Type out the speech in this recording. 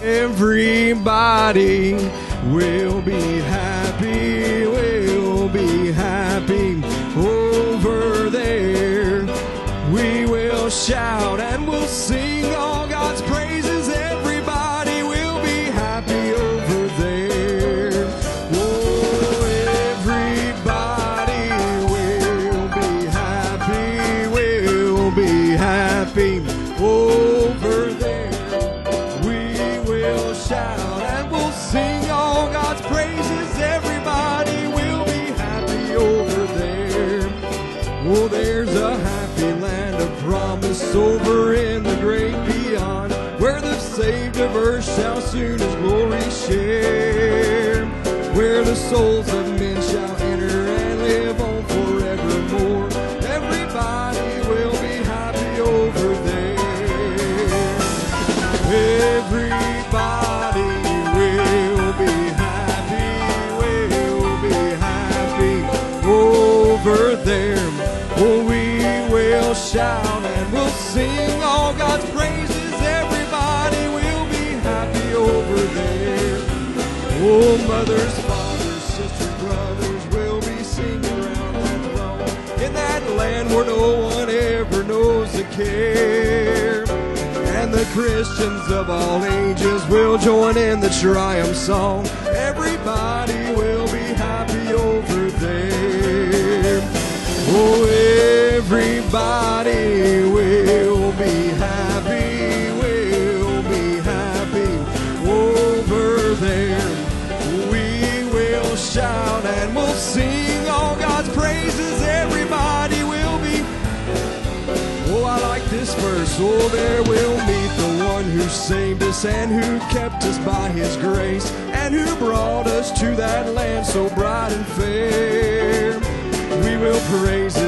Everybody will be happy, will be happy over there. We will shout and we'll sing all God's praises. Everybody will be happy over there. Oh, everybody will be happy, will be happy over over in the great beyond, where the saved of earth shall soon his glory share, where the souls of men shall Oh, mothers, fathers, sisters, brothers will be singing around that throne in that land where no one ever knows a care. And the Christians of all ages will join in the triumph song. Everybody will be happy over there. Oh, everybody shout and we'll sing all God's praises. Everybody will be Oh, I like this verse. Oh, there we'll meet the one who saved us and who kept us by his grace and who brought us to that land so bright and fair. We will praise his